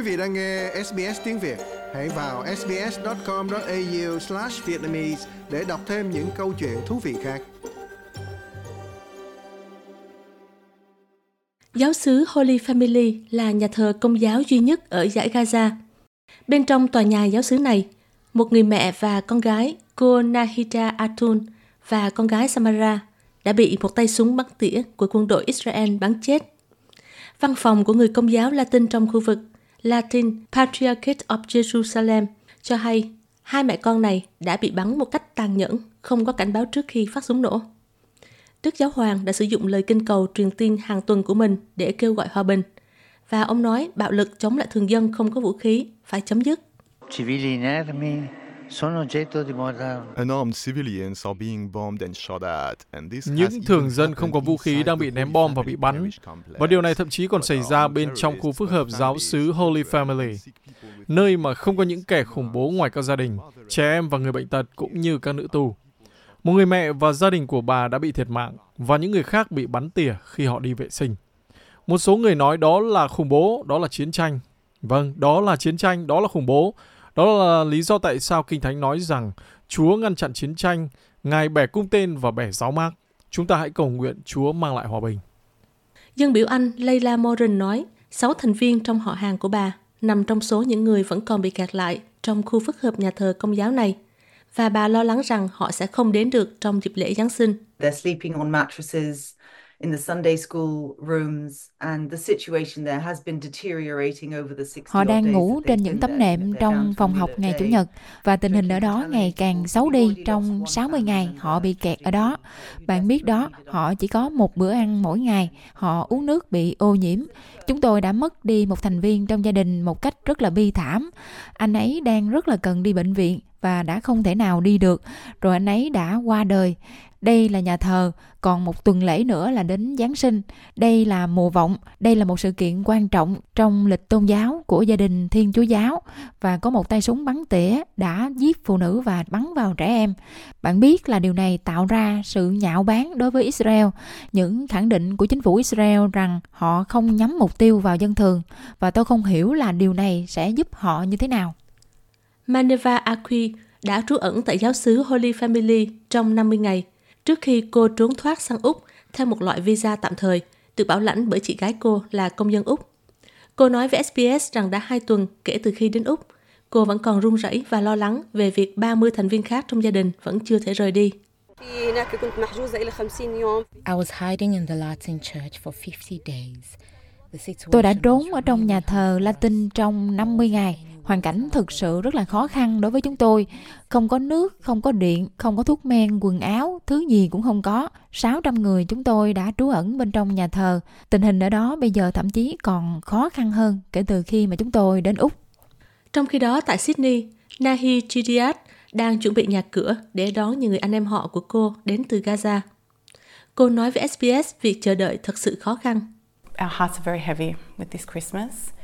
Quý vị đang nghe SBS tiếng Việt, hãy vào sbs.com.au/vietnamese để đọc thêm những câu chuyện thú vị khác. Giáo xứ Holy Family là nhà thờ công giáo duy nhất ở giải Gaza. Bên trong tòa nhà giáo xứ này, một người mẹ và con gái, cô Nahida Atun và con gái Samara đã bị một tay súng bắn tỉa của quân đội Israel bắn chết. Văn phòng của người công giáo Latin trong khu vực Latin Patriarchate of Jerusalem cho hay hai mẹ con này đã bị bắn một cách tàn nhẫn, không có cảnh báo trước khi phát súng nổ. Đức Giáo Hoàng đã sử dụng lời kinh cầu truyền tin hàng tuần của mình để kêu gọi hòa bình. Và ông nói bạo lực chống lại thường dân không có vũ khí phải chấm dứt. Civili inermi Unarmed civilians are being bombed and shot at, and this has Những thường dân không có vũ khí đang the bị ném bom và bị bắn. Và điều này thậm chí còn xảy ra bên trong khu phức hợp giáo xứ Holy Family, nơi mà không có những kẻ khủng bố ngoài các gia đình, trẻ em và người bệnh tật cũng như các nữ tù. Một người mẹ và gia đình của bà đã bị thiệt mạng và những người khác bị bắn tỉa khi họ đi vệ sinh. Một số người nói đó là khủng bố, đó là chiến tranh. Vâng, đó là chiến tranh, đó là khủng bố. Đó là lý do tại sao Kinh Thánh nói rằng Chúa ngăn chặn chiến tranh, Ngài bẻ cung tên và bẻ giáo mác. Chúng ta hãy cầu nguyện Chúa mang lại hòa bình. Dân biểu Anh Leila Moran nói, sáu thành viên trong họ hàng của bà nằm trong số những người vẫn còn bị kẹt lại trong khu phức hợp nhà thờ công giáo này. Và bà lo lắng rằng họ sẽ không đến được trong dịp lễ Giáng sinh. They're sleeping on mattresses in the Sunday school rooms, and the situation there has been deteriorating over the 60 Họ đang ngủ trên những tấm nệm trong phòng học ngày Chủ nhật và tình hình ở đó ngày càng xấu đi trong 60 ngày họ bị kẹt ở đó. Bạn biết đó, họ chỉ có một bữa ăn mỗi ngày, họ uống nước bị ô nhiễm. Chúng tôi đã mất đi một thành viên trong gia đình một cách rất là bi thảm. Anh ấy đang rất là cần đi bệnh viện và đã không thể nào đi được, rồi anh ấy đã qua đời. Đây là nhà thờ, còn một tuần lễ nữa là đến Giáng sinh. Đây là mùa vọng, đây là một sự kiện quan trọng trong lịch tôn giáo của gia đình Thiên Chúa giáo và có một tay súng bắn tỉa đã giết phụ nữ và bắn vào trẻ em. Bạn biết là điều này tạo ra sự nhạo báng đối với Israel, những khẳng định của chính phủ Israel rằng họ không nhắm mục tiêu vào dân thường và tôi không hiểu là điều này sẽ giúp họ như thế nào. Maneva Aqui đã trú ẩn tại giáo xứ Holy Family trong 50 ngày trước khi cô trốn thoát sang Úc theo một loại visa tạm thời được bảo lãnh bởi chị gái cô là công dân Úc. Cô nói với SBS rằng đã hai tuần kể từ khi đến Úc, cô vẫn còn run rẩy và lo lắng về việc 30 thành viên khác trong gia đình vẫn chưa thể rời đi. Tôi đã trốn ở trong nhà thờ Latin trong 50 ngày. Hoàn cảnh thực sự rất là khó khăn đối với chúng tôi. Không có nước, không có điện, không có thuốc men, quần áo, thứ gì cũng không có. 600 người chúng tôi đã trú ẩn bên trong nhà thờ. Tình hình ở đó bây giờ thậm chí còn khó khăn hơn kể từ khi mà chúng tôi đến Úc. Trong khi đó tại Sydney, Nahi Chidiat đang chuẩn bị nhà cửa để đón những người anh em họ của cô đến từ Gaza. Cô nói với SBS việc chờ đợi thật sự khó khăn. Our hearts are very heavy with this Christmas.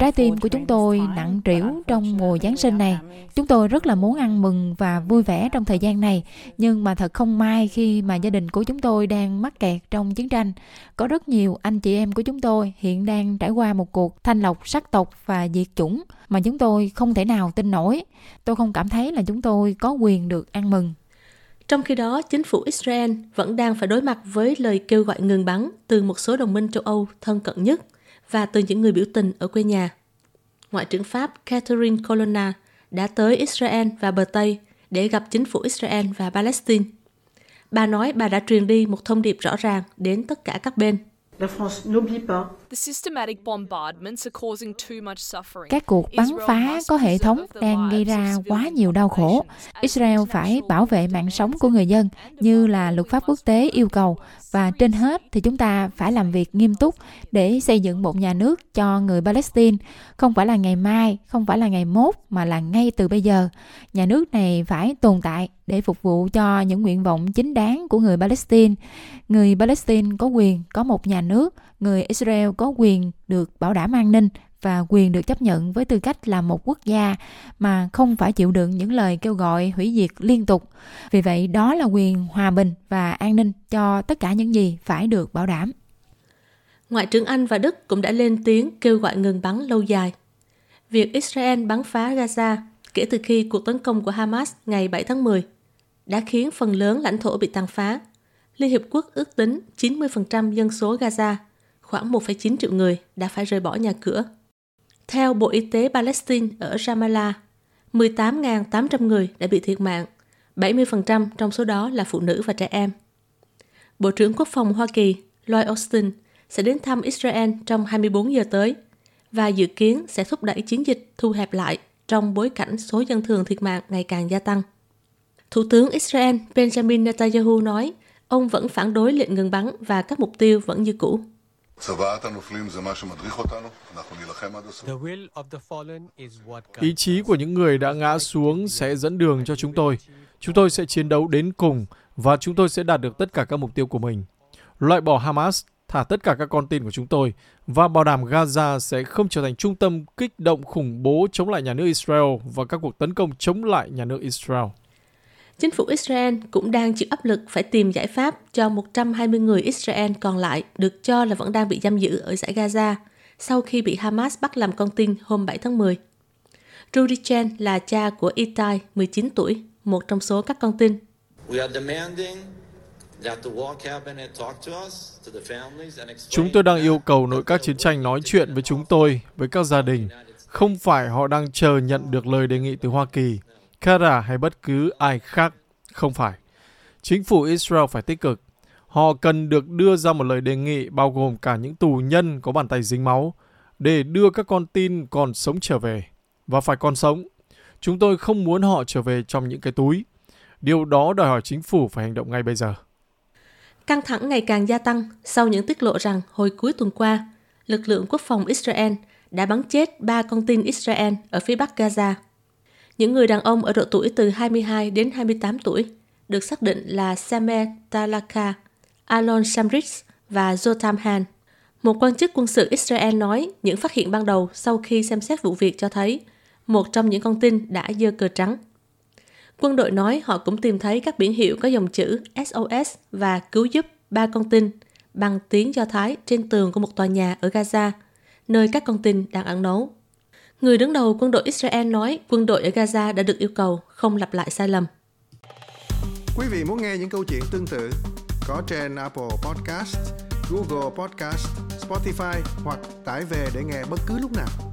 Trái tim của chúng tôi nặng trĩu trong mùa Giáng sinh này. Chúng tôi rất là muốn ăn mừng và vui vẻ trong thời gian này, nhưng mà thật không may khi mà gia đình của chúng tôi đang mắc kẹt trong chiến tranh. Có rất nhiều anh chị em của chúng tôi hiện đang trải qua một cuộc thanh lọc sắc tộc và diệt chủng mà chúng tôi không thể nào tin nổi. Tôi không cảm thấy là chúng tôi có quyền được ăn mừng. Trong khi đó, chính phủ Israel vẫn đang phải đối mặt với lời kêu gọi ngừng bắn từ một số đồng minh châu Âu thân cận nhất và từ những người biểu tình ở quê nhà. Ngoại trưởng Pháp Catherine Colonna đã tới Israel và bờ Tây để gặp chính phủ Israel và Palestine. Bà nói bà đã truyền đi một thông điệp rõ ràng đến tất cả các bên. La France n'oublie pas The systematic bombardments are causing too much suffering. Các cuộc bắn Israel phá must có hệ thống the đang gây lives of ra quá nhiều đau khổ. Israel phải bảo vệ mạng sống của người dân như là luật pháp quốc tế yêu cầu và trên hết thì chúng ta phải làm việc nghiêm túc để xây dựng một nhà nước cho người Palestine không phải là ngày mai, không phải là ngày mốt mà là ngay từ bây giờ. Nhà nước này phải tồn tại để phục vụ cho những nguyện vọng chính đáng của người Palestine. Người Palestine có quyền có một nhà nước, người Israel có quyền được bảo đảm an ninh và quyền được chấp nhận với tư cách là một quốc gia mà không phải chịu đựng những lời kêu gọi hủy diệt liên tục. Vì vậy, đó là quyền hòa bình và an ninh cho tất cả những gì phải được bảo đảm. Ngoại trưởng Anh và Đức cũng đã lên tiếng kêu gọi ngừng bắn lâu dài. Việc Israel bắn phá Gaza kể từ khi cuộc tấn công của Hamas ngày 7 tháng 10 đã khiến phần lớn lãnh thổ bị tàn phá. Liên Hiệp Quốc ước tính 90% dân số Gaza, khoảng 1,9 triệu người, đã phải rời bỏ nhà cửa. Theo Bộ Y tế Palestine ở Ramallah, 18.800 người đã bị thiệt mạng, 70% trong số đó là phụ nữ và trẻ em. Bộ trưởng Quốc phòng Hoa Kỳ Lloyd Austin sẽ đến thăm Israel trong 24 giờ tới và dự kiến sẽ thúc đẩy chiến dịch thu hẹp lại trong bối cảnh số dân thường thiệt mạng ngày càng gia tăng. Thủ tướng Israel Benjamin Netanyahu nói ông vẫn phản đối lệnh ngừng bắn và các mục tiêu vẫn như cũ. Ý chí của những người đã ngã xuống sẽ dẫn đường cho chúng tôi. Chúng tôi sẽ chiến đấu đến cùng và chúng tôi sẽ đạt được tất cả các mục tiêu của mình. Loại bỏ Hamas, thả tất cả các con tin của chúng tôi và bảo đảm Gaza sẽ không trở thành trung tâm kích động khủng bố chống lại nhà nước Israel và các cuộc tấn công chống lại nhà nước Israel. Chính phủ Israel cũng đang chịu áp lực phải tìm giải pháp cho 120 người Israel còn lại được cho là vẫn đang bị giam giữ ở giải Gaza sau khi bị Hamas bắt làm con tin hôm 7 tháng 10. Rudy Chen là cha của Itai, 19 tuổi, một trong số các con tin. Chúng tôi đang yêu cầu nội các chiến tranh nói chuyện với chúng tôi, với các gia đình. Không phải họ đang chờ nhận được lời đề nghị từ Hoa Kỳ, Kara hay bất cứ ai khác. Không phải. Chính phủ Israel phải tích cực. Họ cần được đưa ra một lời đề nghị bao gồm cả những tù nhân có bàn tay dính máu để đưa các con tin còn sống trở về. Và phải còn sống. Chúng tôi không muốn họ trở về trong những cái túi. Điều đó đòi hỏi chính phủ phải hành động ngay bây giờ. Căng thẳng ngày càng gia tăng sau những tiết lộ rằng hồi cuối tuần qua, lực lượng quốc phòng Israel đã bắn chết ba con tin Israel ở phía bắc Gaza. Những người đàn ông ở độ tuổi từ 22 đến 28 tuổi được xác định là Samer Talaka, Alon Samrich và Jotam Han. Một quan chức quân sự Israel nói những phát hiện ban đầu sau khi xem xét vụ việc cho thấy một trong những con tin đã dơ cờ trắng. Quân đội nói họ cũng tìm thấy các biển hiệu có dòng chữ SOS và cứu giúp ba con tin bằng tiếng Do Thái trên tường của một tòa nhà ở Gaza, nơi các con tin đang ăn nấu. Người đứng đầu quân đội Israel nói quân đội ở Gaza đã được yêu cầu không lặp lại sai lầm. Quý vị muốn nghe những câu chuyện tương tự có trên Apple Podcast, Google Podcast, Spotify hoặc tải về để nghe bất cứ lúc nào.